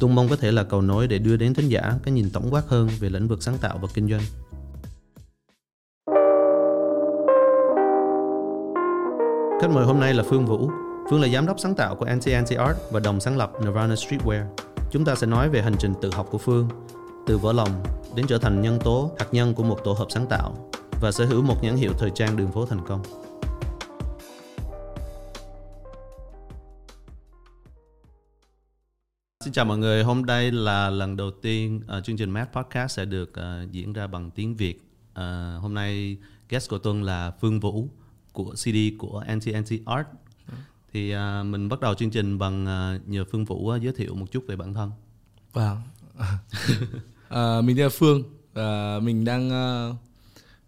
Tung mong có thể là cầu nối để đưa đến thính giả cái nhìn tổng quát hơn về lĩnh vực sáng tạo và kinh doanh. Khách mời hôm nay là Phương Vũ. Phương là giám đốc sáng tạo của NCNC Art và đồng sáng lập Nirvana Streetwear. Chúng ta sẽ nói về hành trình tự học của Phương, từ vỡ lòng đến trở thành nhân tố hạt nhân của một tổ hợp sáng tạo và sở hữu một nhãn hiệu thời trang đường phố thành công. Xin chào mọi người, hôm nay là lần đầu tiên uh, chương trình Math Podcast sẽ được uh, diễn ra bằng tiếng Việt. Uh, hôm nay guest của Tuân là Phương Vũ của CD của NCNC Art. Thì uh, mình bắt đầu chương trình bằng uh, nhờ Phương Vũ uh, giới thiệu một chút về bản thân. Vâng. à, mình tên là Phương. À, mình đang uh,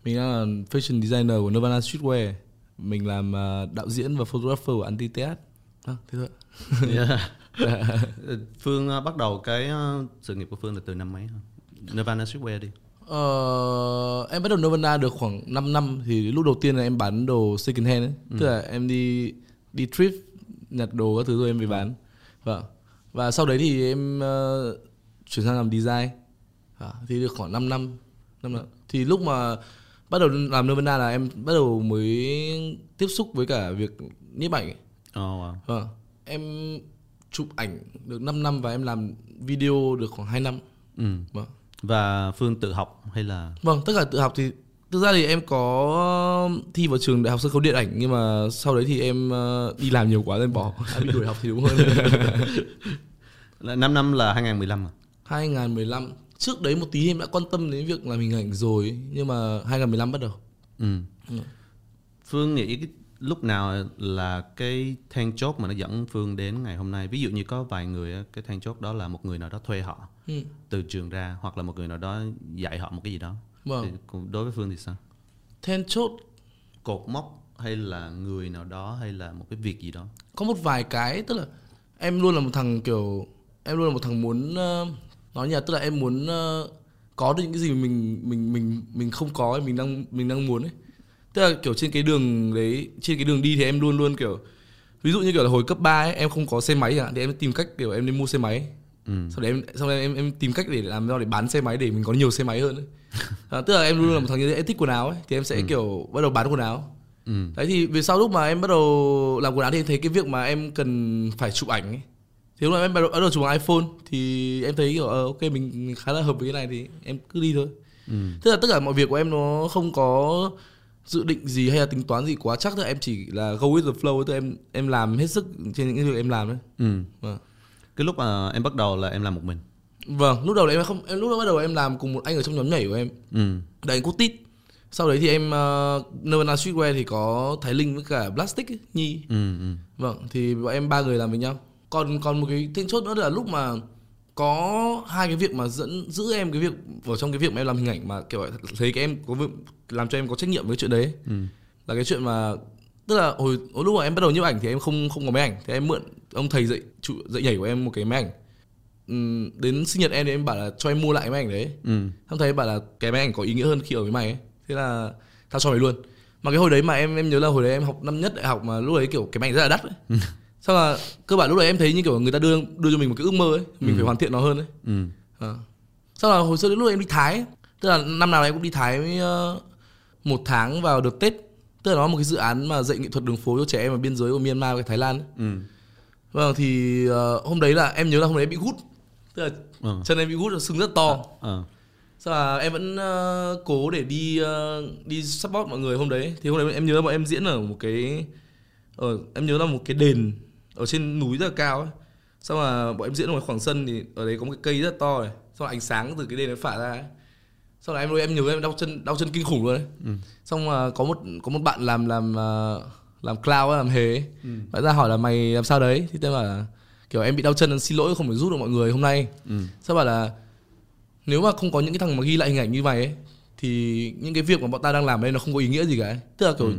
mình đang là fashion designer của Nirvana Streetwear. Mình làm uh, đạo diễn và photographer của Antiteat. À, thế thôi. Yeah. Phương uh, bắt đầu cái uh, sự nghiệp của Phương là từ năm mấy hả? Nirvana Streetwear đi. Ờ, em bắt đầu Nirvana được khoảng 5 năm thì lúc đầu tiên là em bán đồ second hand ấy. Tức là em đi đi trip nhặt đồ các thứ rồi em về bán. Vâng. Và sau đấy thì em uh, chuyển sang làm design. À, thì được khoảng 5 năm. 5 năm. Thì lúc mà bắt đầu làm Nirvana là em bắt đầu mới tiếp xúc với cả việc nhiếp ảnh. ấy. Oh, wow. Vâng. Em chụp ảnh được 5 năm và em làm video được khoảng 2 năm. Ừ. Vâng. Và Phương tự học hay là Vâng, tất cả tự học thì thực ra thì em có thi vào trường đại học sân khấu điện ảnh nhưng mà sau đấy thì em ờ, đi làm nhiều quá nên bỏ. Bị đuổi học thì đúng hơn. là 5 năm là 2015 à? 2015 trước đấy một tí em đã quan tâm đến việc làm hình ảnh rồi nhưng mà 2015 bắt đầu. Ừ. Ừ. Phương nghĩ cái lúc nào là cái then chốt mà nó dẫn Phương đến ngày hôm nay? Ví dụ như có vài người cái then chốt đó là một người nào đó thuê họ Ừ. từ trường ra hoặc là một người nào đó dạy họ một cái gì đó. Vâng. Thì đối với Phương thì sao? Then chốt Cột mốc hay là người nào đó hay là một cái việc gì đó? có một vài cái tức là em luôn là một thằng kiểu em luôn là một thằng muốn ờ, nói là tức là em muốn ờ, có được những cái gì mình mình mình mình không có mình đang mình đang muốn ấy tức là kiểu trên cái đường đấy trên cái đường đi thì em luôn luôn kiểu ví dụ như kiểu là hồi cấp 3 ấy em không có xe máy chẳng hạn thì em tìm cách kiểu em đi mua xe máy Ừ. sau đấy em sau đấy em em tìm cách để làm sao để bán xe máy để mình có nhiều xe máy hơn ấy. à, tức là em luôn luôn là một thằng như thế em thích quần áo ấy thì em sẽ kiểu bắt đầu bán quần áo Ừ. đấy thì về sau lúc mà em bắt đầu làm quần áo thì em thấy cái việc mà em cần phải chụp ảnh ấy thì lúc mà em bắt đầu, chụp bằng iPhone thì em thấy kiểu ờ, ok mình, mình khá là hợp với cái này thì em cứ đi thôi Ừ. tức là tất cả mọi việc của em nó không có dự định gì hay là tính toán gì quá chắc là em chỉ là go with the flow là em em làm hết sức trên những cái việc em làm đấy Ừ. vâng Cái lúc mà em bắt đầu là em làm một mình. vâng lúc đầu là em không em lúc đó bắt đầu em làm cùng một anh ở trong nhóm nhảy của em Ừ. là anh Cút Tít sau đấy thì em uh, Nirvana Streetwear thì có Thái Linh với cả Plastic ấy, Nhi Ừ. ừ. Vâng, thì bọn em ba người làm với nhau. Còn còn một cái then chốt nữa là lúc mà có hai cái việc mà dẫn giữ em cái việc vào trong cái việc mà em làm hình ảnh mà kiểu thấy cái em có việc- làm cho em có trách nhiệm với chuyện đấy Ừ. là cái chuyện mà tức là hồi, hồi lúc mà em bắt đầu nhiếp ảnh thì em không không có máy ảnh thì em mượn ông thầy dạy chủ, dạy nhảy của em một cái máy ảnh Ừm, đến sinh nhật em thì em bảo là cho em mua lại cái máy ảnh đấy Ừ. Xong thấy bảo là cái máy ảnh có ý nghĩa hơn khi ở với mày ấy. Thế là tao cho mày luôn. Mà cái hồi đấy mà em em nhớ là hồi đấy em học năm nhất đại học mà lúc đấy kiểu cái máy ảnh rất là đắt ấy. Xong là cơ bản lúc đấy em thấy như kiểu người ta đưa đưa cho mình một cái ước mơ ấy, mình phải hoàn thiện nó hơn ấy. Ừ. À. Xong là hồi xưa đến lúc em đi Thái ấy. Tức là năm nào em cũng đi Thái với, ờ, một tháng vào đợt Tết. Tức là nó là một cái dự án mà dạy nghệ thuật đường phố cho trẻ em ở biên giới của Myanmar và Thái Lan ấy. Ừ. Vâng thì ờ, hôm đấy là em nhớ là hôm đấy em bị gút. Tức là Ừ. chân em bị gút là sưng rất to. Ờ. Sao là em vẫn ờ, cố để đi ờ, đi support mọi người hôm đấy. Thì hôm đấy em nhớ là bọn em diễn ở một cái ở em nhớ là một cái đền ở trên núi rất là cao ấy. Xong là bọn em diễn ở ngoài khoảng sân thì ở đấy có một cái cây rất to này. Xong là ánh sáng từ cái đền nó phả ra ấy. Xong là em em nhớ em đau chân đau chân kinh khủng luôn đấy. Xong là có một có một bạn làm làm ờ, làm cloud làm hề ấy. Bạn ra hỏi là mày làm sao đấy thì tôi bảo là kiểu em bị đau chân xin lỗi không phải giúp được mọi người hôm nay. Ừ. Sao bảo là nếu mà không có những cái thằng mà ghi lại hình ảnh như vậy ấy thì những cái việc mà bọn ta đang làm đây nó không có ý nghĩa gì cả ấy. tức là kiểu Ừ.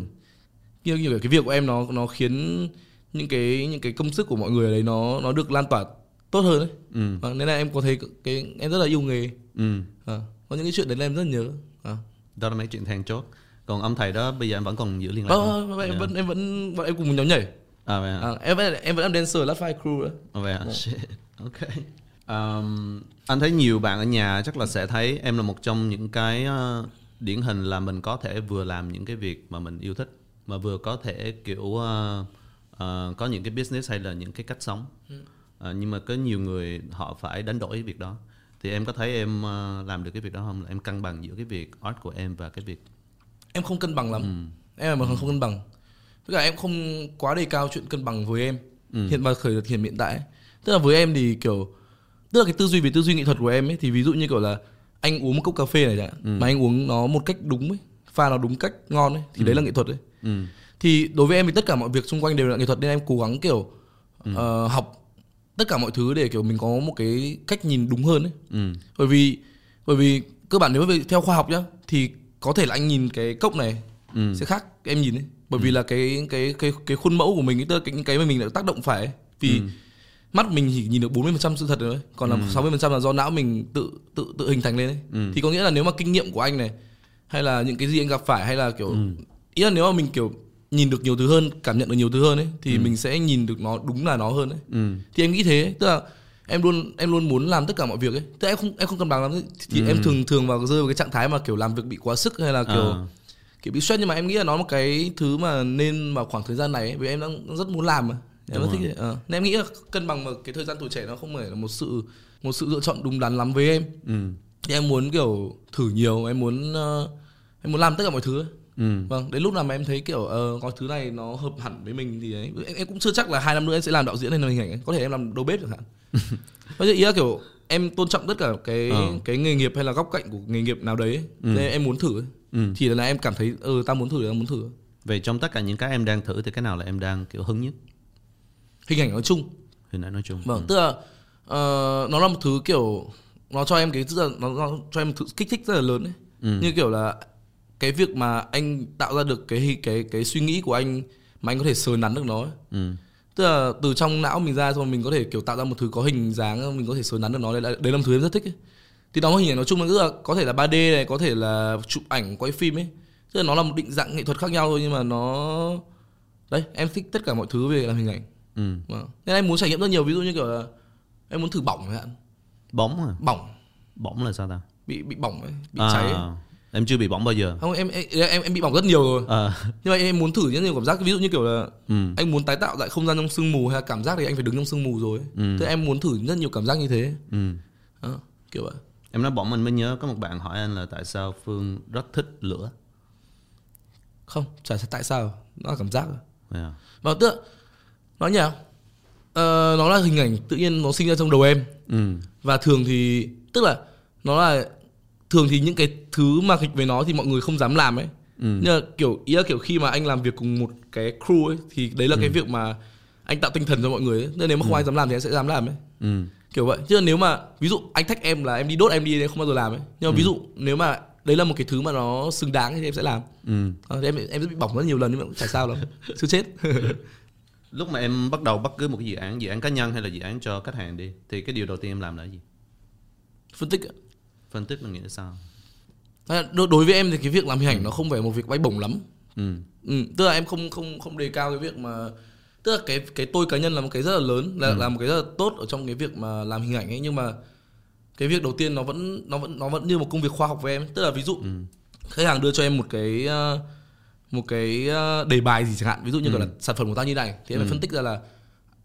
như kiểu cái việc của em nó nó khiến những cái những cái công sức của mọi người ở đấy nó nó được lan tỏa tốt hơn đấy ừ Vâng, nên là em có thấy cái em rất là yêu nghề ừ à, có những cái chuyện đấy là em rất nhớ à. đó là mấy chuyện then chốt còn ông thầy đó bây giờ em vẫn còn giữ liên lạc Vâng, không? vâng, em Dạ. vẫn em vẫn em cùng một nhóm nhảy à vậy à? à, em vẫn em vẫn làm dancer last five crew nữa À, vậy à? Shit. Ok. Um, anh thấy nhiều bạn ở nhà chắc là sẽ thấy em là một trong những cái ờ, điển hình là mình có thể vừa làm những cái việc mà mình yêu thích mà vừa có thể kiểu ờ, ờ, có những cái business hay là những cái cách sống. Ờ, nhưng mà có nhiều người họ phải đánh đổi cái việc đó. Thì em có thấy em ờ, làm được cái việc đó không? Là em cân bằng giữa cái việc art của em và cái việc em không cân bằng lắm em là một thằng không cân bằng tức là em không quá đề cao chuyện cân bằng với em hiện vào thời điểm hiện tại ấy. tức là với em thì kiểu tức là cái tư duy về tư duy nghệ thuật của em ấy thì ví dụ như kiểu là anh uống một cốc cà phê này chẳng hạn mà anh uống nó một cách đúng ấy pha nó đúng cách ngon ấy thì đấy là nghệ thuật ấy ừ. Thì đối với em thì tất cả mọi việc xung quanh đều là nghệ thuật nên em cố gắng kiểu ờ, học tất cả mọi thứ để kiểu mình có một cái cách nhìn đúng hơn ấy Ừ. bởi vì bởi vì cơ bản nếu về- theo khoa học nhá thì có thể là anh nhìn cái cốc này Ừ. sẽ khác em nhìn ấy bởi vì là cái cái cái cái khuôn mẫu của mình ấy, tức cái những cái mà mình đã tác động phải ấy. vì Ừ. mắt mình chỉ nhìn được 40% sự thật rồi ấy. còn là 60% là do não mình tự tự tự hình thành lên ấy. Ừ. thì có nghĩa là nếu mà kinh nghiệm của anh này hay là những cái gì anh gặp phải hay là kiểu Ừ. ý là nếu mà mình kiểu nhìn được nhiều thứ hơn cảm nhận được nhiều thứ hơn ấy thì Ừ. mình sẽ nhìn được nó đúng là nó hơn ấy Ừ. thì em nghĩ thế tức là em luôn em luôn muốn làm tất cả mọi việc ấy tức là em không em không cân bằng lắm thì, thì em thường thường vào rơi vào cái trạng thái mà kiểu làm việc bị quá sức hay là kiểu À. kiểu bị stress nhưng mà em nghĩ là nó một cái thứ mà nên vào khoảng thời gian này ấy, vì em đang rất muốn làm mà em rất thích ấy. Ờ. nên em nghĩ là cân bằng vào cái thời gian tuổi trẻ nó không phải là một sự một sự lựa chọn đúng đắn lắm với em Ừ. thì em muốn kiểu thử nhiều em muốn ờ, em muốn làm tất cả mọi thứ ấy. Ừ. vâng đến lúc nào mà em thấy kiểu ờ, có thứ này nó hợp hẳn với mình thì ấy em, em cũng chưa chắc là hai năm nữa em sẽ làm đạo diễn hay làm hình ảnh ấy. có thể em làm đầu bếp chẳng hạn Bây giờ ý là kiểu em tôn trọng tất cả cái Ờ. cái nghề nghiệp hay là góc cạnh của nghề nghiệp nào đấy ấy. nên em muốn thử ấy. Ừ. thì là em cảm thấy ừ tao muốn thử tao muốn thử Vậy trong tất cả những cái em đang thử thì cái nào là em đang kiểu hứng nhất? hình ảnh nói chung Hình ảnh nói chung. vâng tức là ờ, nó là một thứ kiểu nó cho em cái rất là nó, nó cho em thứ kích thích rất là lớn ấy Ừ. như kiểu là cái việc mà anh tạo ra được cái cái cái suy nghĩ của anh mà anh có thể sờ nắn được nó ấy. Ừ. tức là từ trong não mình ra rồi mình có thể kiểu tạo ra một thứ có hình dáng mình có thể sờ nắn được nó đấy là, đấy là một thứ em rất thích ấy. thì đó hình ảnh nói chung là tức là có thể là 3D này có thể là chụp ảnh quay phim ấy tức là nó là một định dạng nghệ thuật khác nhau thôi nhưng mà nó đấy em thích tất cả mọi thứ về làm hình ảnh Ừ. Vâng. Nên em muốn trải nghiệm rất nhiều ví dụ như kiểu là em muốn thử bỏng chẳng hạn Bóng à? bỏng Bóng là sao ta? bị bị bỏng ấy bị à, cháy ấy. Em chưa bị bỏng bao giờ. không em, em em em bị bỏng rất nhiều rồi À. nhưng mà em muốn thử rất nhiều cảm giác ví dụ như kiểu là Ừ. anh muốn tái tạo lại không gian trong sương mù hay là cảm giác thì anh phải đứng trong sương mù rồi. Ừ. thế em muốn thử rất nhiều cảm giác như thế Ừ. Đó, kiểu vậy Em nói bỏng mình mới nhớ có một bạn hỏi anh là tại sao Phương rất thích lửa. không chả tại sao nó là cảm giác rồi. Yeah. và tức nói nhỉ ờ, nó là hình ảnh tự nhiên nó sinh ra trong đầu em Ừ. và thường thì tức là nó là thường thì những cái thứ mà kịch về nó thì mọi người không dám làm ấy Ừ. nhưng mà kiểu ý là kiểu khi mà anh làm việc cùng một cái crew ấy thì đấy là cái việc mà anh tạo tinh thần cho mọi người ấy. nên nếu mà không ai dám làm thì anh sẽ dám làm ấy Ừ. kiểu vậy chứ nếu mà ví dụ anh thách em là em đi đốt em đi em không bao giờ làm ấy nhưng mà ví dụ nếu mà đấy là một cái thứ mà nó xứng đáng thì em sẽ làm Ừ. Thì em em sẽ bị bỏng rất nhiều lần nhưng mà cũng chả sao lắm chưa chết Lúc mà em bắt đầu bất cứ một cái dự án, dự án cá nhân hay là dự án cho khách hàng đi, thì cái điều đầu tiên em làm là gì? phân tích ạ. Phân tích là nghĩa là sao? À, đối, đối với em thì cái việc làm hình ảnh nó không phải một việc bay bổng lắm. Ừ. ừ, tức là em không không không đề cao cái việc mà tức là cái cái tôi cá nhân là một cái rất là lớn là là một cái rất là tốt ở trong cái việc mà làm hình ảnh ấy nhưng mà cái việc đầu tiên nó vẫn nó vẫn nó vẫn như một công việc khoa học với em tức là ví dụ khách hàng đưa cho em một cái ờ, một cái ờ, đề bài gì chẳng hạn ví dụ như kiểu là sản phẩm của tao như này thì em phải phân tích ra là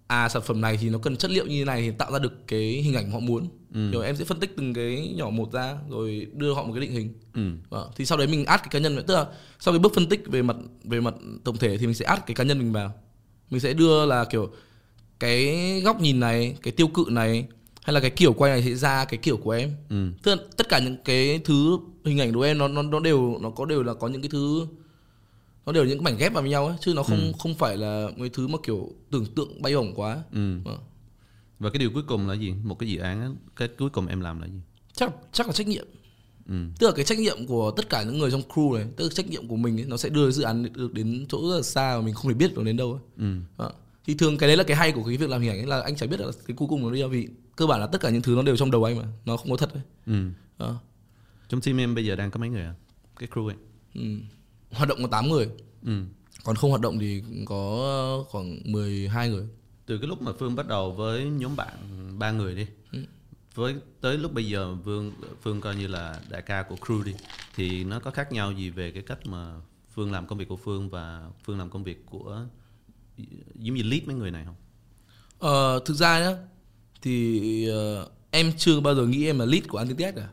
à sản phẩm này thì nó cần chất liệu như thế này thì tạo ra được cái hình ảnh họ muốn rồi em sẽ phân tích từng cái nhỏ một ra rồi đưa họ một cái định hình Ừ. Vâng. thì sau đấy mình add cái cá nhân tức là sau cái bước phân tích về mặt về mặt tổng thể thì mình sẽ add cái cá nhân mình vào mình sẽ đưa là kiểu cái góc nhìn này cái tiêu cự này hay là cái kiểu quay này sẽ ra cái kiểu của em Ừ. tức là tất cả những cái thứ hình ảnh của em nó nó nó đều nó có đều là có những cái thứ nó đều những cái mảnh ghép vào với nhau ấy chứ nó không không phải là mấy thứ mà kiểu tưởng tượng bay bổng quá Ừ. Vâng. Và cái điều cuối cùng là gì? Một cái dự án á, cái cuối cùng em làm là gì? chắc chắc là trách nhiệm ừ. tức là cái trách nhiệm của tất cả những người trong crew này tức là trách nhiệm của mình ấy, nó sẽ đưa dự án được đến chỗ rất là xa mà mình không thể biết được đến đâu ấy. Ừ. Đó. thì thường cái đấy là cái hay của cái việc làm hình ảnh ấy là anh chẳng biết là cái cuối cùng nó đi đâu vì cơ bản là tất cả những thứ nó đều trong đầu anh mà nó không có thật ấy. Ừ. Đó. trong team em bây giờ đang có mấy người à cái crew ấy Ừ. hoạt động có 8 người ừ. còn không hoạt động thì có khoảng 12 người từ cái lúc mà phương bắt đầu với nhóm bạn ba người đi Ừ. với tới lúc bây giờ phương phương coi như là đại ca của crew đi thì nó có khác nhau gì về cái cách mà phương làm công việc của phương và phương làm công việc của giống như lead mấy người này không ờ, thực ra nhá thì ờ, em chưa bao giờ nghĩ em là lead của anti cả à.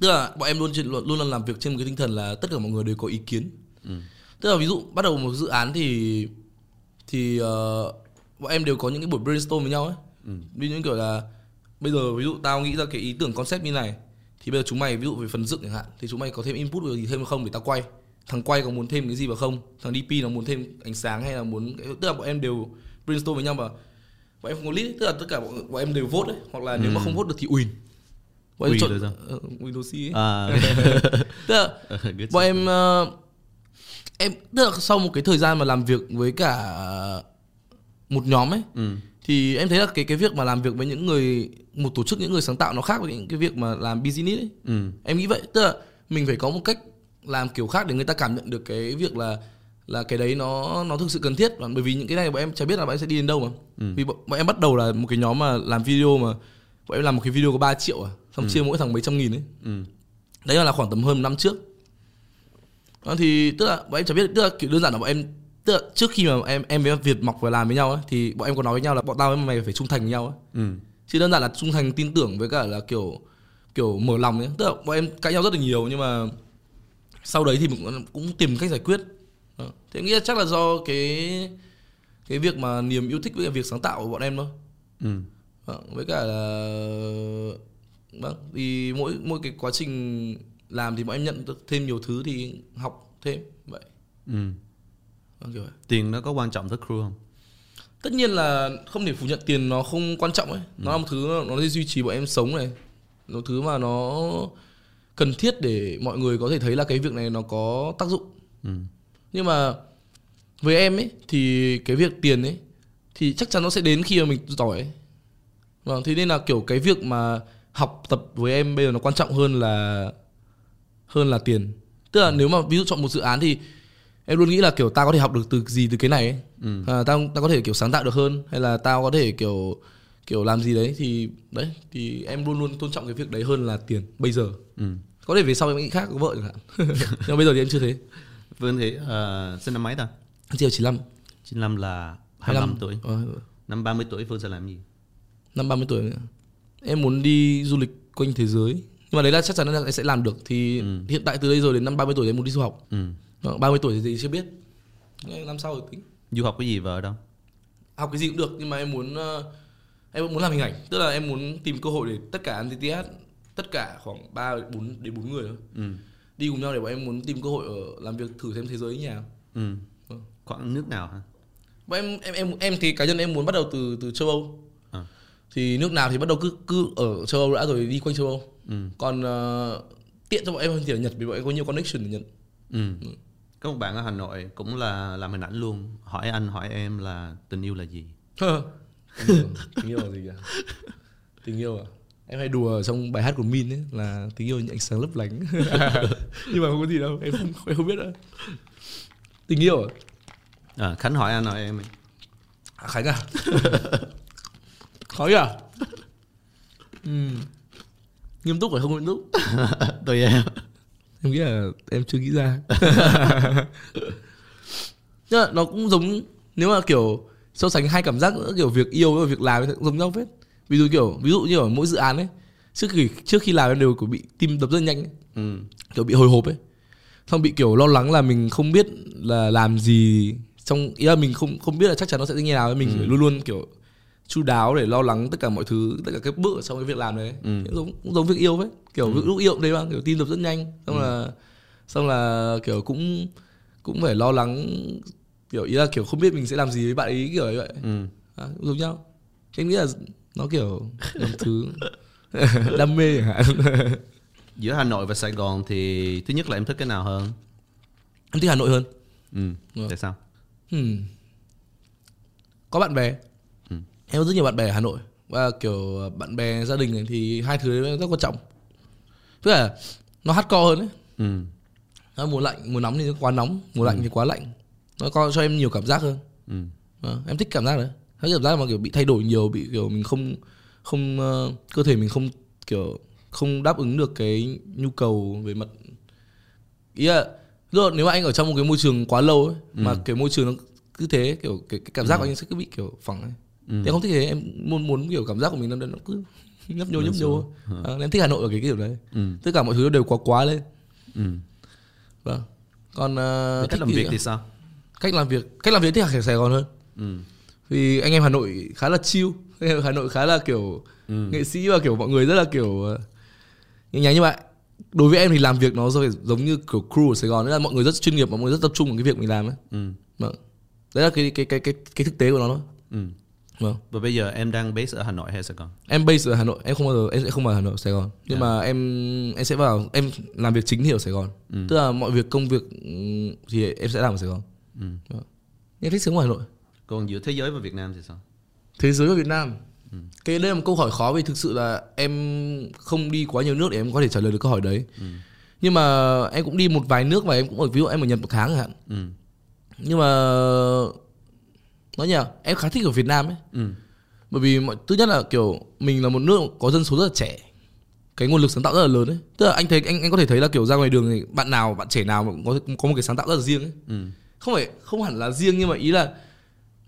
Tức là bọn em luôn luôn luôn làm việc trên một cái tinh thần là tất cả mọi người đều có ý kiến ừ. tức là ví dụ bắt đầu một dự án thì thì ờ, bọn em đều có những cái buổi brainstorm với nhau ấy Ừ. ví dụ như kiểu là bây giờ ví dụ tao nghĩ ra cái ý tưởng concept như này thì bây giờ chúng mày ví dụ về phần dựng chẳng hạn thì chúng mày có thêm input gì thêm không để tao quay thằng quay có muốn thêm cái gì vào không thằng dp nó muốn thêm ánh sáng hay là muốn tức là bọn em đều brainstorm với nhau và bọn em không có ấy. tức là tất cả bọn, bọn em đều vote đấy hoặc là nếu mà không vote được thì win bọn em chọn sao? ờ, Windows C ấy. à tức là bọn em ờ, em tức là sau một cái thời gian mà làm việc với cả một nhóm ấy ừ. thì em thấy là cái cái việc mà làm việc với những người một tổ chức những người sáng tạo nó khác với những cái việc mà làm business ấy Ừ. em nghĩ vậy tức là mình phải có một cách làm kiểu khác để người ta cảm nhận được cái việc là là cái đấy nó nó thực sự cần thiết bởi vì những cái này bọn em chả biết là bọn em sẽ đi đến đâu mà Ừ. vì bọn, bọn em bắt đầu là một cái nhóm mà làm video mà bọn em làm một cái video có 3 triệu à xong chia mỗi thằng mấy trăm nghìn ấy Ừ. đấy là khoảng tầm hơn một năm trước đó thì tức là bọn em chả biết tức là kiểu đơn giản là bọn em tức là trước khi mà em em với Việt mọc vào làm với nhau ấy thì bọn em có nói với nhau là bọn tao với mày phải trung thành với nhau ấy Ừ. chứ đơn giản là trung thành tin tưởng với cả là kiểu kiểu mở lòng ấy tức là bọn em cãi nhau rất là nhiều nhưng mà sau đấy thì mình cũng, cũng tìm cách giải quyết Đó. thế em nghĩ là chắc là do cái cái việc mà niềm yêu thích với việc sáng tạo của bọn em thôi Ừ. Đó. với cả là vâng thì mỗi mỗi cái quá trình làm thì bọn em nhận được thêm nhiều thứ thì học thêm vậy. Ừ. Vâng, kiểu vậy. Tiền nó có quan trọng tới crew không? Tất nhiên là không thể phủ nhận tiền nó không quan trọng ấy. Nó là một thứ nó duy trì bọn em sống này. Nó thứ mà nó cần thiết để mọi người có thể thấy là cái việc này nó có tác dụng. Ừ. nhưng mà với em ấy thì cái việc tiền ấy thì chắc chắn nó sẽ đến khi mà mình giỏi ấy. vâng thế nên là kiểu cái việc mà học tập với em bây giờ nó quan trọng hơn là hơn là tiền. Tức là nếu mà ví dụ chọn một dự án thì em luôn nghĩ là kiểu tao có thể học được từ gì từ cái này ấy. Ừ. à, tao tao có thể kiểu sáng tạo được hơn hay là tao có thể kiểu kiểu làm gì đấy thì đấy thì em luôn luôn tôn trọng cái việc đấy hơn là tiền bây giờ. Ừ. có thể về sau em nghĩ khác có vợ chẳng hạn. Nhưng bây giờ thì em chưa thế. Phương thì uh, sinh năm mấy ta? Chỉ 95 95 là 25 tuổi. Ờ, Năm 30 tuổi Phương sẽ làm gì? Năm 30 tuổi. nữa. Em muốn đi du lịch quanh thế giới nhưng mà đấy là chắc chắn là em sẽ làm được thì Ừ. hiện tại từ đây rồi đến năm 30 tuổi em muốn đi du học ừ. Ờ, 30 tuổi thì chưa biết năm sau rồi tính Du học cái gì ở đâu học cái gì cũng được nhưng mà em muốn ờ, em muốn làm hình ảnh tức là em muốn tìm cơ hội để tất cả NTTH tất cả khoảng 3 4 đến 4 người thôi ừ. đi cùng nhau để bọn em muốn tìm cơ hội ở làm việc thử xem thế giới như nào Ừ. Vâng. Khoảng nước nào hả bọn em em em em thì cá nhân em muốn bắt đầu từ từ châu Âu. Thì nước nào thì bắt đầu cứ cứ ở châu Âu đã rồi đi quanh châu Âu. Ừ. còn ờ, tiện cho bọn em thì ở Nhật vì bọn em có nhiều connection ở Nhật. Ừ. Có một bạn ở Hà Nội cũng là làm hình ảnh luôn. Hỏi anh hỏi em là tình yêu là gì? Tình yêu là gì à tình yêu à? Em hay đùa trong bài hát của Min ấy là tình yêu như ánh sáng lấp lánh. Nhưng mà không có gì đâu em không em không biết đâu. Tình yêu à? À, Khánh hỏi anh hỏi em À, Khánh à nhỉ à? Ừ. nghiêm túc phải không nghiêm túc Tùy em. Em nghĩ là em chưa nghĩ ra. Nhưng mà nó cũng giống nếu mà kiểu so sánh hai cảm giác kiểu việc yêu và việc làm thì cũng giống nhau phết. Ví dụ kiểu ví dụ như ở mỗi dự án ấy trước khi trước khi làm em đều có bị tim đập rất nhanh ấy, ừ. kiểu bị hồi hộp ấy. Xong bị kiểu lo lắng là mình không biết là làm gì trong ý là mình không không biết là chắc chắn nó sẽ như nào ấy. mình phải luôn luôn kiểu chu đáo để lo lắng tất cả mọi thứ tất cả các bước ở trong cái việc làm đấy Ừ. giống cũng giống việc yêu ấy kiểu lúc yêu cũng đấy mà kiểu tim đập rất nhanh xong là xong là kiểu cũng cũng phải lo lắng kiểu ý là kiểu không biết mình sẽ làm gì với bạn ấy kiểu như vậy Ừ. à, cũng giống nhau em nghĩ là nó kiểu làm thứ đam mê chẳng hạn giữa Hà Nội và Sài Gòn thì thứ nhất là em thích cái nào hơn em thích Hà Nội hơn ừ. Vâng. tại sao Hmm. Có bạn bè. Ừ. Em có rất nhiều bạn bè ở Hà Nội và kiểu bạn bè gia đình này thì hai thứ đấy rất quan trọng. Tức là nó hardcore hơn đấy. ừ. Nó mùa lạnh, mùa nóng thì nó quá nóng, mùa lạnh thì quá lạnh. Nó có cho em nhiều cảm giác hơn. Ừ. Ờ, em thích cảm giác đấy. Cái cảm giác mà kiểu bị thay đổi nhiều, bị kiểu mình không không ờ, cơ thể mình không kiểu không đáp ứng được cái nhu cầu về mặt ý là rồi nếu mà anh ở trong một cái môi trường quá lâu ấy, mà cái môi trường nó cứ thế kiểu cái, cái cảm giác của anh sẽ cứ bị kiểu phẳng ấy. Ừ. Thì em không thích thế, em muốn muốn kiểu cảm giác của mình nó, nó cứ nhấp nhô nhấp nhô. À, em thích Hà Nội ở cái kiểu đấy. Ừ. Tất cả mọi thứ đều quá quá lên. Ừ. Vâng. Còn Thế cách làm việc nữa? thì sao cách làm việc cách làm việc thích ở Sài Gòn hơn ừ. vì anh em Hà Nội khá là chill anh em Hà Nội khá là kiểu Ừ. nghệ sĩ và kiểu mọi người rất là kiểu ờ, nhẹ nhàng như vậy đối với em thì làm việc nó giống như kiểu crew ở Sài Gòn là mọi người rất chuyên nghiệp và mọi người rất tập trung vào cái việc mình làm ấy Ừ. vâng đấy là cái cái cái cái cái thực tế của nó thôi Ừ. vâng. Và bây giờ em đang base ở Hà Nội hay Sài Gòn? Em base ở Hà Nội. Em không bao giờ em sẽ không vào Hà Nội Sài Gòn. Nhưng Dạ. mà em em sẽ vào em làm việc chính thì ở Sài Gòn. Ừ. tức là mọi việc công việc thì em sẽ làm ở Sài Gòn. Ừ. vâng. em thích sống ở Hà Nội. Còn giữa thế giới và Việt Nam thì sao? Thế giới và Việt Nam. Cái đây là một câu hỏi khó vì thực sự là em không đi quá nhiều nước để em có thể trả lời được câu hỏi đấy. Nhưng mà em cũng đi một vài nước và em cũng ở ví dụ em ở Nhật một tháng hạn. Ừ. Nhưng mà Nói nhỉ em khá thích ở Việt Nam ấy Ừ. Bởi vì mọi thứ nhất là kiểu mình là một nước có dân số rất là trẻ cái nguồn lực sáng tạo rất là lớn ấy tức là anh thấy anh anh có thể thấy là kiểu ra ngoài đường thì bạn nào bạn trẻ nào cũng có có một cái sáng tạo rất là riêng ấy Ừ. không phải không hẳn là riêng nhưng mà ý là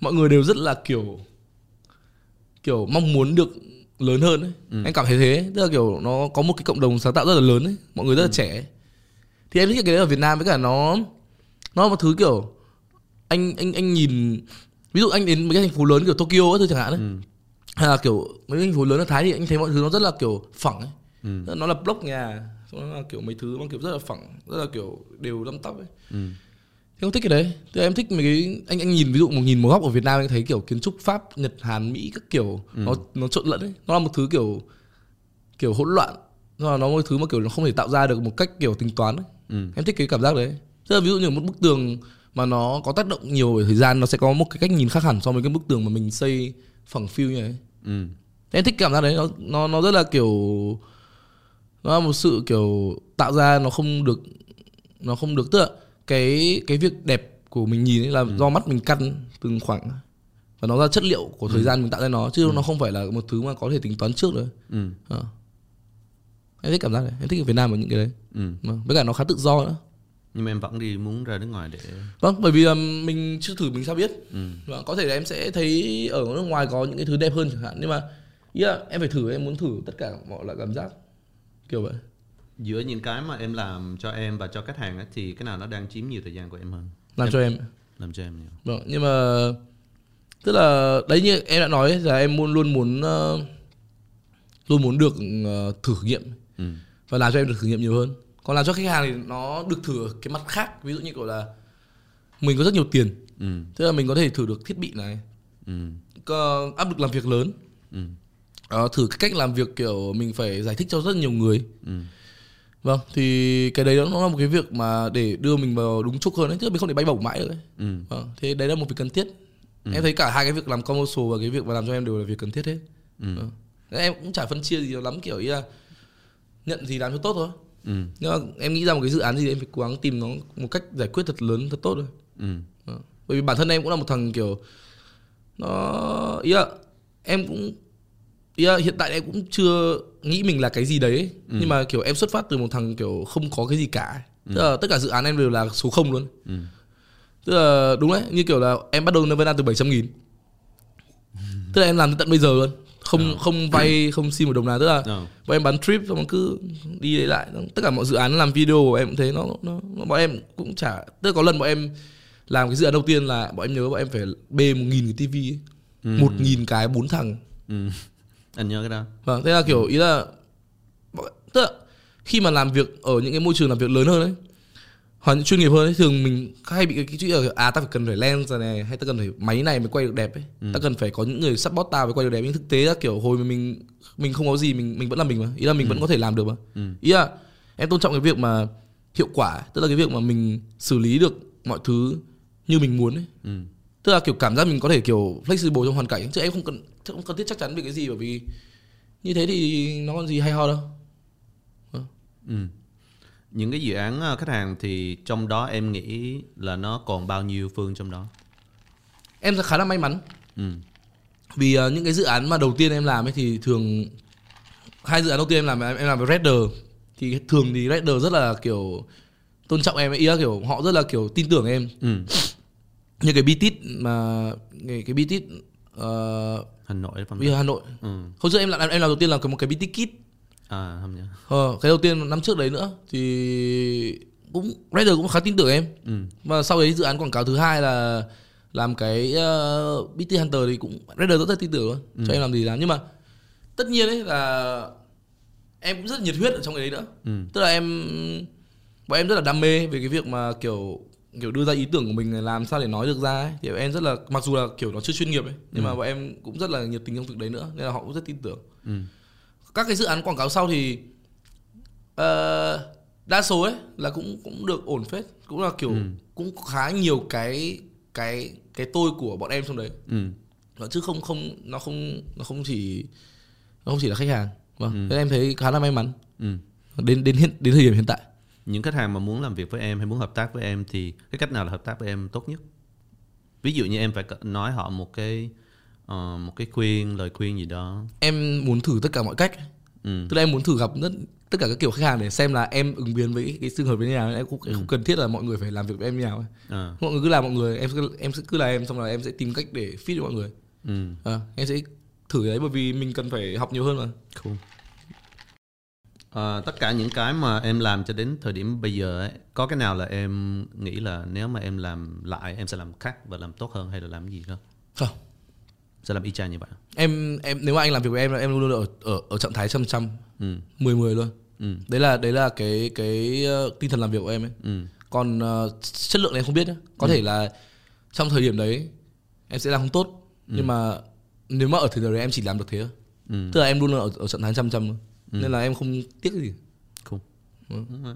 mọi người đều rất là kiểu kiểu mong muốn được lớn hơn ấy. Anh cảm thấy thế, tức là kiểu nó có một cái cộng đồng sáng tạo rất là lớn ấy, mọi người rất là trẻ. ấy. Thì em thích cái đấy ở Việt Nam với cả nó nó là một thứ kiểu anh anh anh nhìn ví dụ anh đến mấy cái thành phố lớn kiểu Tokyo ấy thôi chẳng hạn ấy. Hay là kiểu mấy cái thành phố lớn ở Thái thì anh thấy mọi thứ nó rất là kiểu phẳng ấy. Ừ. Nó là block nhà, nó là kiểu mấy thứ nó kiểu rất là phẳng, rất là kiểu đều lăm tắp ấy. Ừ. Thì không thích cái đấy. Tức là em thích mấy cái anh anh nhìn ví dụ một nhìn một góc ở Việt Nam anh thấy kiểu kiến trúc Pháp, Nhật, Hàn, Mỹ các kiểu nó nó trộn lẫn ấy. Nó là một thứ kiểu kiểu hỗn loạn. Nó là nó một thứ mà kiểu nó không thể tạo ra được một cách kiểu tính toán ấy. Ừ. Em thích cái cảm giác đấy. Tức là ví dụ như một bức tường mà nó có tác động nhiều về thời gian nó sẽ có một cái cách nhìn khác hẳn so với cái bức tường mà mình xây phẳng phiu như này. Ừ. Em thích cảm giác đấy nó nó nó rất là kiểu nó là một sự kiểu tạo ra nó không được nó không được là cái cái việc đẹp của mình nhìn ấy là do mắt mình căn từng khoảng và nó ra chất liệu của thời gian mình tạo ra nó chứ nó không phải là một thứ mà có thể tính toán trước nữa. Ừ. Ờ. Em thích cảm giác này, em thích ở Việt Nam ở những cái đấy. Ừ. Vâng, Với cả nó khá tự do nữa. Nhưng mà em vẫn đi muốn ra nước ngoài để Vâng, bởi vì là mình chưa thử mình sao biết. ừ. Vâng, có thể là em sẽ thấy ở nước ngoài có những cái thứ đẹp hơn chẳng hạn nhưng mà ý là em phải thử em muốn thử tất cả mọi loại cảm giác kiểu vậy. giữa những cái mà em làm cho em và cho khách hàng ấy, thì cái nào nó đang chiếm nhiều thời gian của em hơn làm cho em làm cho em nhiều vâng nhưng mà tức là đấy như em đã nói ấy, là em luôn luôn muốn ờ, luôn muốn được ờ, thử nghiệm ừ. và làm cho em được thử nghiệm nhiều hơn còn làm cho khách hàng thì nó được thử cái mặt khác ví dụ như kiểu là mình có rất nhiều tiền Ừ. tức là mình có thể thử được thiết bị này Ừ. có áp lực làm việc lớn Ừ. Ờ, thử cái cách làm việc kiểu mình phải giải thích cho rất nhiều người Ừ. vâng thì cái đấy nó là một cái việc mà để đưa mình vào đúng trục hơn ấy tức là mình không thể bay bổng mãi được ấy Ừ. Vâng, thế đấy là một việc cần thiết. Em thấy cả hai cái việc làm commercial và cái việc mà làm cho em đều là việc cần thiết hết. Ừ. Vâng. Thế Em cũng chả phân chia gì lắm kiểu ý là nhận gì làm cho tốt thôi. Ừ. Nhưng mà em nghĩ ra một cái dự án gì thì em phải cố gắng tìm nó một cách giải quyết thật lớn thật tốt thôi. Ừ. Bởi vì bản thân em cũng là một thằng kiểu nó ý là em cũng ý là hiện tại em cũng chưa nghĩ mình là cái gì đấy ấy. nhưng mà kiểu em xuất phát từ một thằng kiểu không có cái gì cả ấy. tức là tất cả dự án em đều là số không luôn Ừ. tức là đúng đấy như kiểu là em bắt đầu Nirvana từ 700 nghìn tức là em làm đến tận bây giờ luôn không không vay không xin một đồng nào tức là Ờ. bọn em bán trip xong cứ đi đấy lại tất cả mọi dự án làm video của em cũng thấy nó, nó, nó bọn em cũng chả tức là có lần bọn em làm cái dự án đầu tiên là bọn em nhớ bọn em phải bê một nghìn cái tivi ấy. một nghìn cái bốn thằng Ừ. anh nhớ cái đó Vâng, thế là kiểu ý là tức là khi mà làm việc ở những cái môi trường làm việc lớn hơn ấy hoặc những chuyên nghiệp hơn ấy thường mình hay bị cái, chuyện là à ta phải cần phải lens rồi này hay ta cần phải máy này mới quay được đẹp ấy. Ta cần phải có những người support tao mới quay được đẹp. Nhưng thực tế là kiểu hồi mà mình mình không có gì mình mình vẫn là mình mà. Ý là mình vẫn có thể làm được mà. Ý là em tôn trọng cái việc mà hiệu quả tức là cái việc mà mình xử lý được mọi thứ như mình muốn ấy. Ừ. tức là kiểu cảm giác mình có thể kiểu flexible trong hoàn cảnh. Chứ em không cần không cần thiết chắc chắn về cái gì bởi vì như thế thì nó còn gì hay ho đâu. Ừ. Những cái dự án ờ, khách hàng thì trong đó em nghĩ là nó còn bao nhiêu phương trong đó? em khá là may mắn Ừ. vì ờ, những cái dự án mà đầu tiên em làm ấy thì thường hai dự án đầu tiên em làm em, làm với Redder thì thường thì Redder rất là kiểu tôn trọng em ấy, ý là kiểu họ rất là kiểu tin tưởng em Ừ. như cái Bitit mà cái cái Bitit uh, Hà Nội bây giờ Hà Nội Ừ. hồi trước em làm em làm đầu tiên là một cái Bitit Kit À không nhớ. Ờ, cái đầu tiên năm trước đấy nữa thì cũng Redder cũng khá tin tưởng em. Ừ. Và sau đấy dự án quảng cáo thứ hai là làm cái uh, BT Hunter thì cũng Redder rất là tin tưởng luôn. Cho em làm gì làm nhưng mà tất nhiên ấy là em cũng rất nhiệt huyết ở trong cái đấy nữa. Ừ. Tức là em bọn em rất là đam mê về cái việc mà kiểu kiểu đưa ra ý tưởng của mình làm sao để nói được ra ấy. Thì em rất là mặc dù là kiểu nó chưa chuyên nghiệp ấy nhưng mà bọn em cũng rất là nhiệt tình trong việc đấy nữa nên là họ cũng rất tin tưởng Ừ. các cái dự án quảng cáo sau thì ờ, đa số ấy là cũng cũng được ổn phết. Cũng là kiểu cũng khá nhiều cái cái cái tôi của bọn em trong đấy. Ừ. Nó chứ không không nó không nó không chỉ nó không chỉ là khách hàng. Vâng nên em thấy khá là may mắn. Ừ. đến đến hiện đến thời điểm hiện tại. Những khách hàng mà muốn làm việc với em hay muốn hợp tác với em thì cái cách nào là hợp tác với em tốt nhất? Ví dụ như em phải nói họ một cái ờ, một cái khuyên, lời khuyên gì đó. em muốn thử tất cả mọi cách Ừ. tức là em muốn thử gặp rất tất cả các kiểu khách hàng để xem là em ứng biến với cái, trường hợp như thế nào em cũng không cần thiết là mọi người phải làm việc với em như nào. À. mọi người cứ làm mọi người em sẽ em sẽ cứ là em xong rồi em sẽ tìm cách để fit với mọi người Ừ. à, em sẽ thử đấy bởi vì mình cần phải học nhiều hơn mà Cool. Ờ, tất cả những cái mà em làm cho đến thời điểm bây giờ ấy, có cái nào là em nghĩ là nếu mà em làm lại em sẽ làm khác và làm tốt hơn hay là làm gì không? không Sẽ làm y chang như vậy. em em nếu mà anh làm việc với em là em luôn luôn ở ở ở trạng thái trăm trăm Ừ. mười mười luôn Ừ. đấy là đấy là cái cái ờ, tinh thần làm việc của em ấy Ừ. còn ờ, chất lượng này em không biết nhá có thể là trong thời điểm đấy em sẽ làm không tốt nhưng mà nếu mà ở thời điểm đấy em chỉ làm được thế thôi Ừ. tức là em luôn luôn ở, ở trạng thái trăm trăm thôi nên là em không tiếc gì Cool. Đúng rồi.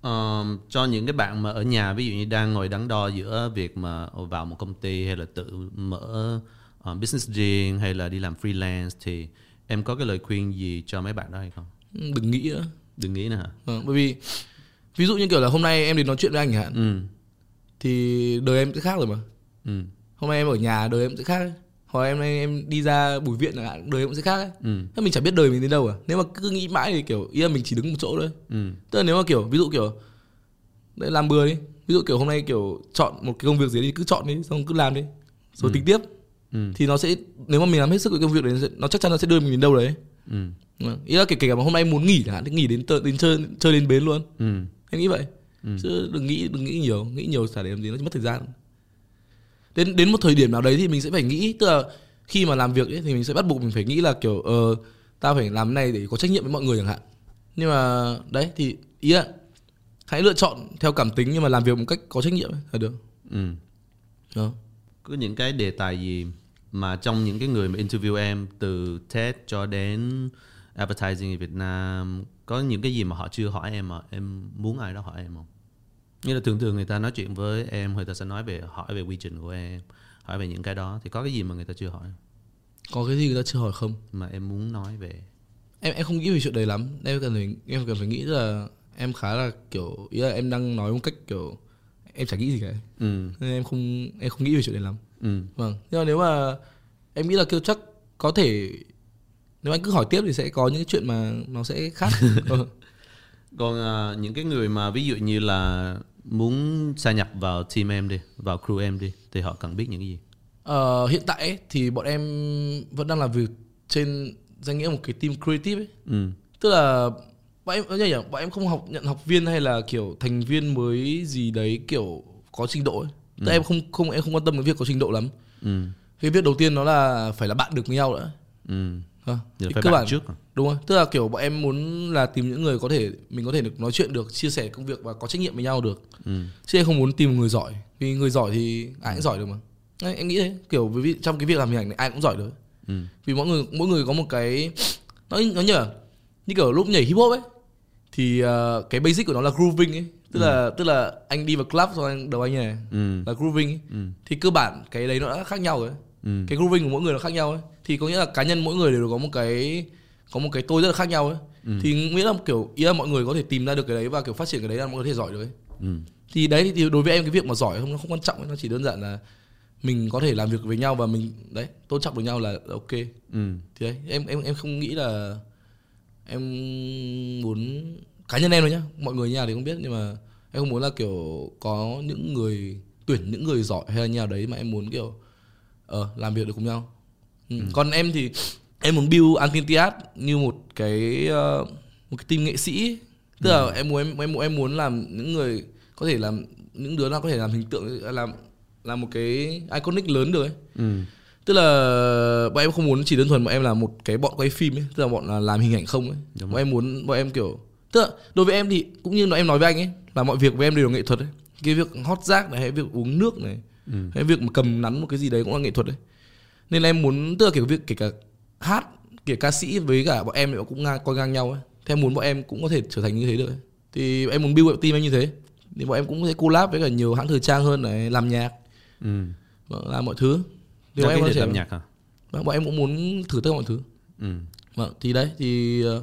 Ờ, cho những cái bạn mà ở nhà ví dụ như đang ngồi đắn đo giữa việc mà vào một công ty hay là tự mở ờ, business riêng hay là đi làm freelance thì em có cái lời khuyên gì cho mấy bạn đó hay không? Ừ, đừng nghĩ nữa Đừng nghĩ nữa hả? Ờ, bởi vì ví dụ như kiểu là hôm nay em đến nói chuyện với anh hạn Ừ. thì đời em sẽ khác rồi mà Ừ. hôm nay em ở nhà đời em sẽ khác ấy. hoặc em nay em đi ra bùi viện hạn đời em cũng sẽ khác ấy. Ừ. Thế mình chẳng biết đời mình đến đâu à nếu mà cứ nghĩ mãi thì kiểu ý là mình chỉ đứng một chỗ thôi Ừ. tức là nếu mà kiểu ví dụ kiểu đấy làm bừa đi ví dụ kiểu hôm nay kiểu chọn một cái công việc gì đi cứ chọn đi xong cứ làm đi rồi tính tiếp Ừ. thì nó sẽ nếu mà mình làm hết sức với công việc đấy nó chắc chắn nó sẽ đưa mình đến đâu đấy Ừ. Ừ. ý là kể kể cả mà hôm nay em muốn nghỉ chẳng hạn thì nghỉ đến tờ- đến chơi chơi đến bến luôn Ừ. em nghĩ vậy chứ đừng nghĩ đừng nghĩ nhiều nghĩ nhiều chả để làm gì nó chỉ mất thời gian đến đến một thời điểm nào đấy thì mình sẽ phải nghĩ tức là khi mà làm việc ấy, thì mình sẽ bắt buộc mình phải nghĩ là kiểu ờ tao phải làm cái này để có trách nhiệm với mọi người chẳng hạn nhưng mà đấy thì ý là hãy lựa chọn theo cảm tính nhưng mà làm việc một cách có trách nhiệm ấy, là được Ừ. đó Có những cái đề tài gì mà trong những cái người mà interview em từ TED cho đến advertising ở Việt Nam có những cái gì mà họ chưa hỏi em mà em muốn ai đó hỏi em không? Như là thường thường người ta nói chuyện với em người ta sẽ nói về hỏi về quy trình của em, hỏi về những cái đó. Thì có cái gì mà người ta chưa hỏi? Có cái gì người ta chưa hỏi không? Mà em muốn nói về. Em em không nghĩ về chuyện đấy lắm. Em cần phải em cần phải nghĩ là em khá là kiểu ý là em đang nói một cách kiểu em chẳng nghĩ gì cả. Ừ. Nên em không em không nghĩ về chuyện đấy lắm ừ. Vâng. Nhưng mà nếu mà em nghĩ là kêu chắc có thể nếu anh cứ hỏi tiếp thì sẽ có những cái chuyện mà nó sẽ khác. Ờ. còn à, những cái người mà ví dụ như là muốn gia nhập vào team em đi vào crew em đi thì họ cần biết những cái gì? Ờ, hiện tại ấy, thì bọn em vẫn đang làm việc trên danh nghĩa một cái team creative ấy. Ừ. Tức là bọn em nhỉ, nhỉ, bọn em không học nhận học viên hay là kiểu thành viên mới gì đấy kiểu có trình độ ấy. Tức là em không không em không quan tâm đến việc có trình độ lắm. Ừ. Cái việc đầu tiên nó là phải là bạn được với nhau nữa ừ. Giờ Thì cơ bản trước à? đúng rồi. Tức là kiểu bọn em muốn là tìm những người có thể mình có thể được nói chuyện được chia sẻ công việc và có trách nhiệm với nhau được. Ừ. chứ em không muốn tìm người giỏi. Vì người giỏi thì ai cũng giỏi được mà. Đấy, em nghĩ thế. Kiểu vì trong cái việc làm hình ảnh này ai cũng giỏi được. Ừ. vì mỗi người mỗi người có một cái nó nó nhờ. Như kiểu lúc nhảy hip hop ấy thì ờ, cái basic của nó là grooving ấy tức là tức là anh đi vào club rồi anh đầu anh này Ừ. là grooving ấy. Ừ. thì cơ bản cái đấy nó đã khác nhau rồi Ừ. cái grooving của mỗi người nó khác nhau ấy thì có nghĩa là cá nhân mỗi người đều có một cái có một cái tôi rất là khác nhau ấy Ừ. thì nghĩa là kiểu ý là mọi người có thể tìm ra được cái đấy và kiểu phát triển cái đấy là mọi người có thể giỏi được ấy Ừ. thì đấy thì đối với em cái việc mà giỏi không nó không quan trọng ấy. nó chỉ đơn giản là mình có thể làm việc với nhau và mình đấy tôn trọng được nhau là ok Ừ. thì đấy em em em không nghĩ là em muốn cá nhân em thôi nhá. Mọi người nhà thì không biết nhưng mà em không muốn là kiểu có những người tuyển những người giỏi hay là như nào đấy mà em muốn kiểu ờ làm việc được cùng nhau. Ừ. còn em thì em muốn build Antintiat như một cái ờ, một cái team nghệ sĩ. Tức là em muốn em em em muốn làm những người có thể làm những đứa nào có thể làm hình tượng làm làm một cái iconic lớn được ấy. Ừ. tức là bọn em không muốn chỉ đơn thuần bọn em là một cái bọn quay phim ấy. Tức là bọn là làm hình ảnh không ấy. Đúng bọn em muốn bọn em kiểu tức là đối với em thì cũng như em nói với anh ấy là mọi việc với em đều là nghệ thuật ấy cái việc hót rác này hay việc uống nước này Ừ. hay việc mà cầm nắn một cái gì đấy cũng là nghệ thuật đấy nên là em muốn tức là kiểu việc kể cả hát kể ca sĩ với cả bọn em thì cũng ngang coi ngang nhau ấy thế em muốn bọn em cũng có thể trở thành như thế được ấy. thì em muốn build team em như thế thì bọn em cũng sẽ collab với cả nhiều hãng thời trang hơn này làm nhạc Ừ. làm mọi thứ thì bọn em có thể làm nhạc hả? Vâng, bọn em cũng muốn thử tất cả mọi thứ Ừ. Vâng, thì đấy thì ờ,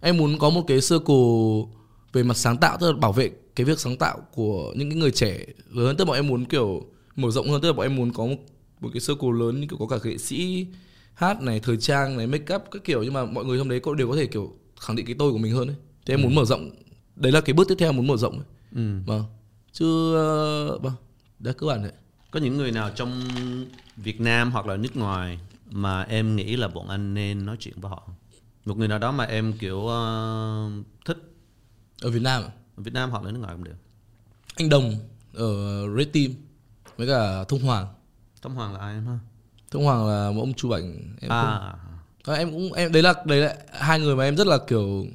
em muốn có một cái circle về mặt sáng tạo tức là bảo vệ cái việc sáng tạo của những cái người trẻ lớn hơn tức là bọn em muốn kiểu mở rộng hơn tức là bọn em muốn có một, một cái circle lớn như kiểu có cả nghệ sĩ hát này thời trang này make up các kiểu nhưng mà mọi người trong đấy có đều có thể kiểu khẳng định cái tôi của mình hơn ấy. thì em muốn mở rộng đấy là cái bước tiếp theo muốn mở rộng ấy. Ừ. vâng chứ ờ, vâng đã cơ bản đấy Có những người nào trong Việt Nam hoặc là nước ngoài mà em nghĩ là bọn anh nên nói chuyện với họ? không? Một người nào đó mà em kiểu ờ, thích ở Việt Nam à? ở Việt Nam hoặc là nước ngoài cũng được. anh Đồng ở Red Team với cả Thông Hoàng Tống Hoàng là ai em ha? Thông Hoàng là một ông chụp ảnh em không, À, Ờ, em cũng em đấy là đấy là hai người mà em rất là kiểu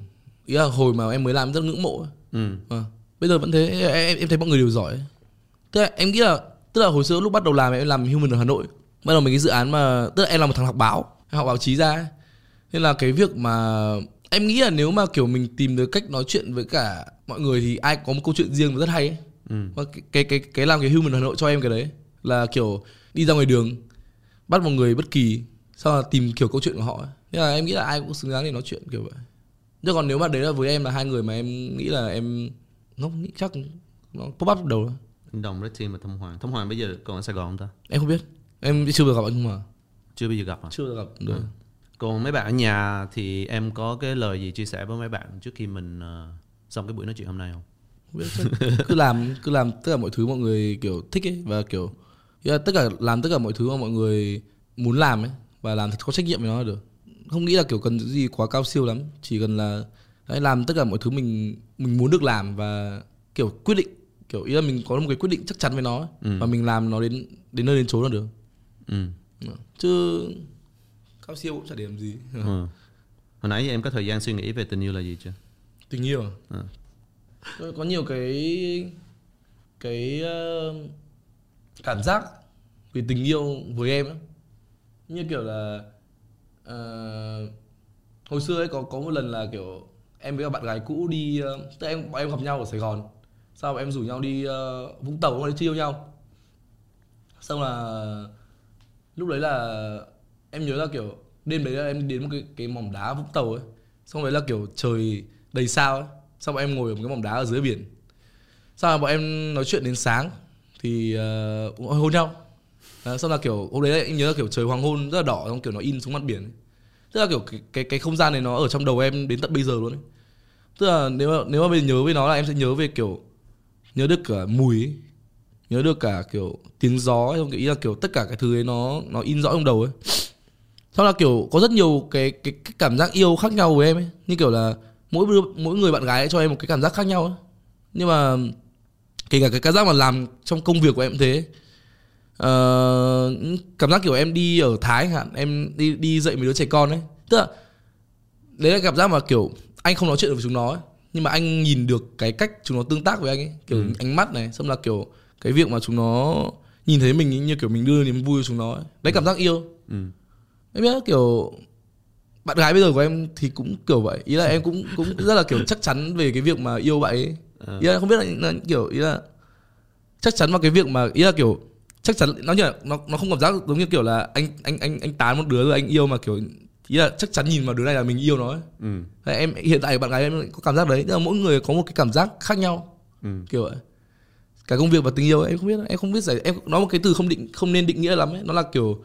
ý là hồi mà em mới làm rất ngưỡng mộ ấy. ừ. Ờ, bây giờ vẫn thế em, em, thấy mọi người đều giỏi ấy. tức là em nghĩ là tức là hồi xưa lúc bắt đầu làm em làm human ở Hà Nội bắt đầu mấy cái dự án mà tức là em là một thằng học báo học báo chí ra ấy. Nên là cái việc mà em nghĩ là nếu mà kiểu mình tìm được cách nói chuyện với cả mọi người thì ai có một câu chuyện riêng rất hay ấy. Ừ. Và cái, cái cái cái làm cái human Hà Nội cho em cái đấy là kiểu đi ra ngoài đường bắt một người bất kỳ sau là tìm kiểu câu chuyện của họ ấy. Nên là em nghĩ là ai cũng xứng đáng để nói chuyện kiểu vậy. Nhưng còn nếu mà đấy là với em là hai người mà em nghĩ là em nó nghĩ chắc nó pop up đầu. Anh Đồng Red Team và Thông Hoàng. Thông Hoàng bây giờ còn ở Sài Gòn không ta? Em không biết. Em chưa được gặp anh mà. Chưa bao giờ gặp à? Chưa được gặp. Được. Còn mấy bạn ở nhà thì em có cái lời gì chia sẻ với mấy bạn trước khi mình ờ, xong cái buổi nói chuyện hôm nay không? Cứ làm cứ làm tất cả mọi thứ mọi người kiểu thích ấy và kiểu tất cả làm tất cả mọi thứ mà mọi người muốn làm ấy và làm thật có trách nhiệm với nó là được không nghĩ là kiểu cần gì quá cao siêu lắm chỉ cần là đấy, làm tất cả mọi thứ mình mình muốn được làm và kiểu quyết định kiểu ý là mình có một cái quyết định chắc chắn với nó ấy, Ừ. và mình làm nó đến đến nơi đến chốn là được Ừ. chứ cao siêu cũng chả làm gì ừ. Hồi nãy em có thời gian suy nghĩ về tình yêu là gì chưa? tình yêu à? Ừ. Tôi có nhiều cái cái ờ, cảm giác về tình yêu với em ấy. như kiểu là ờ, hồi xưa ấy có có một lần là kiểu em với bạn gái cũ đi ờ, tức em bọn em gặp nhau ở Sài Gòn sau em rủ nhau đi ờ, Vũng Tàu đi chơi yêu nhau xong là lúc đấy là em nhớ là kiểu đêm đấy là em đến một cái cái mỏm đá Vũng Tàu ấy xong đấy là kiểu trời đầy sao ấy xong bọn em ngồi ở một cái mỏm đá ở dưới biển sau là bọn em nói chuyện đến sáng thì uh, hôn nhau à, xong là kiểu hôm đấy là em nhớ là kiểu trời hoàng hôn rất là đỏ xong kiểu nó in xuống mặt biển ấy. tức là kiểu cái, cái cái không gian này nó ở trong đầu em đến tận bây giờ luôn ấy. tức là nếu mà nếu mà bây giờ nhớ với nó là em sẽ nhớ về kiểu nhớ được cả mùi ấy. nhớ được cả kiểu tiếng gió ấy, kiểu ý là kiểu tất cả cái thứ ấy nó nó in rõ trong đầu ấy xong là kiểu có rất nhiều cái cái, cái cảm giác yêu khác nhau với em ấy. Như kiểu là mỗi mỗi người bạn gái ấy cho em một cái cảm giác khác nhau ấy. Nhưng mà kể cả cái cảm giác mà làm trong công việc của em thế. Ờ, cảm giác kiểu em đi ở Thái chẳng hạn em đi đi dạy mấy đứa trẻ con ấy. Tức là đấy là cảm giác mà kiểu anh không nói chuyện được với chúng nó ấy, nhưng mà anh nhìn được cái cách chúng nó tương tác với anh ấy. Kiểu Ừ. ánh mắt này xong là kiểu cái việc mà chúng nó nhìn thấy mình như kiểu mình đưa niềm vui cho chúng nó ấy. đấy cảm giác yêu. Ừ. em biết kiểu bạn gái bây giờ của em thì cũng kiểu vậy ý là em cũng cũng rất là kiểu chắc chắn về cái việc mà yêu bạn ấy Ờ. ý là không biết là, là kiểu ý là chắc chắn vào cái việc mà ý là kiểu chắc chắn nó như là nó nó không cảm giác giống như kiểu là anh anh anh anh tán một đứa rồi anh yêu mà kiểu ý là chắc chắn nhìn vào đứa này là mình yêu nó ấy. Ừ. Thế em hiện tại bạn gái em có cảm giác đấy tức là mỗi người có một cái cảm giác khác nhau Ừ. kiểu vậy cả công việc và tình yêu ấy, em không biết em không biết giải em nó một cái từ không định không nên định nghĩa lắm ấy nó là kiểu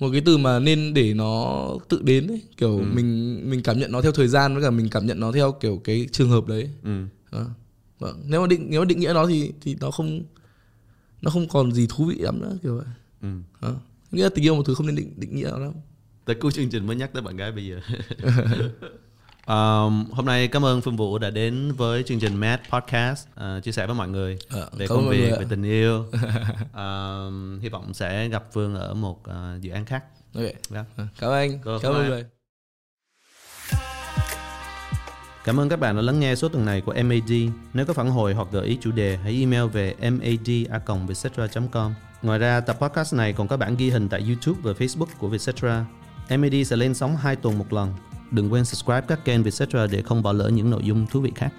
một cái từ mà nên để nó tự đến ấy kiểu Ừ. mình mình cảm nhận nó theo thời gian với cả mình cảm nhận nó theo kiểu cái trường hợp đấy Ừ. Vâng nếu mà định nếu mà định nghĩa nó thì thì nó không nó không còn gì thú vị lắm nữa kiểu vậy Ừ. Ờ. nghĩa là tình yêu một thứ không nên định định nghĩa lắm Tới cuối chương trình mới nhắc tới bạn gái bây giờ. um, hôm nay cảm ơn Phương Vũ đã đến với chương trình Mad Podcast uh, chia sẻ với mọi người Ờ, về cảm công việc, về tình yêu. um, hy vọng sẽ gặp Phương ở một uh, dự án khác. ok Dạ. Ờ, cảm ơn anh Rồi, cảm ơn mọi người Cảm ơn các bạn đã lắng nghe số tuần này của MAD. Nếu có phản hồi hoặc gợi ý chủ đề, hãy email về mad.vietcetera.com. Ngoài ra, tập podcast này còn có bản ghi hình tại YouTube và Facebook của Vietcetera. MAD sẽ lên sóng 2 tuần một lần. Đừng quên subscribe các kênh Vietcetera để không bỏ lỡ những nội dung thú vị khác.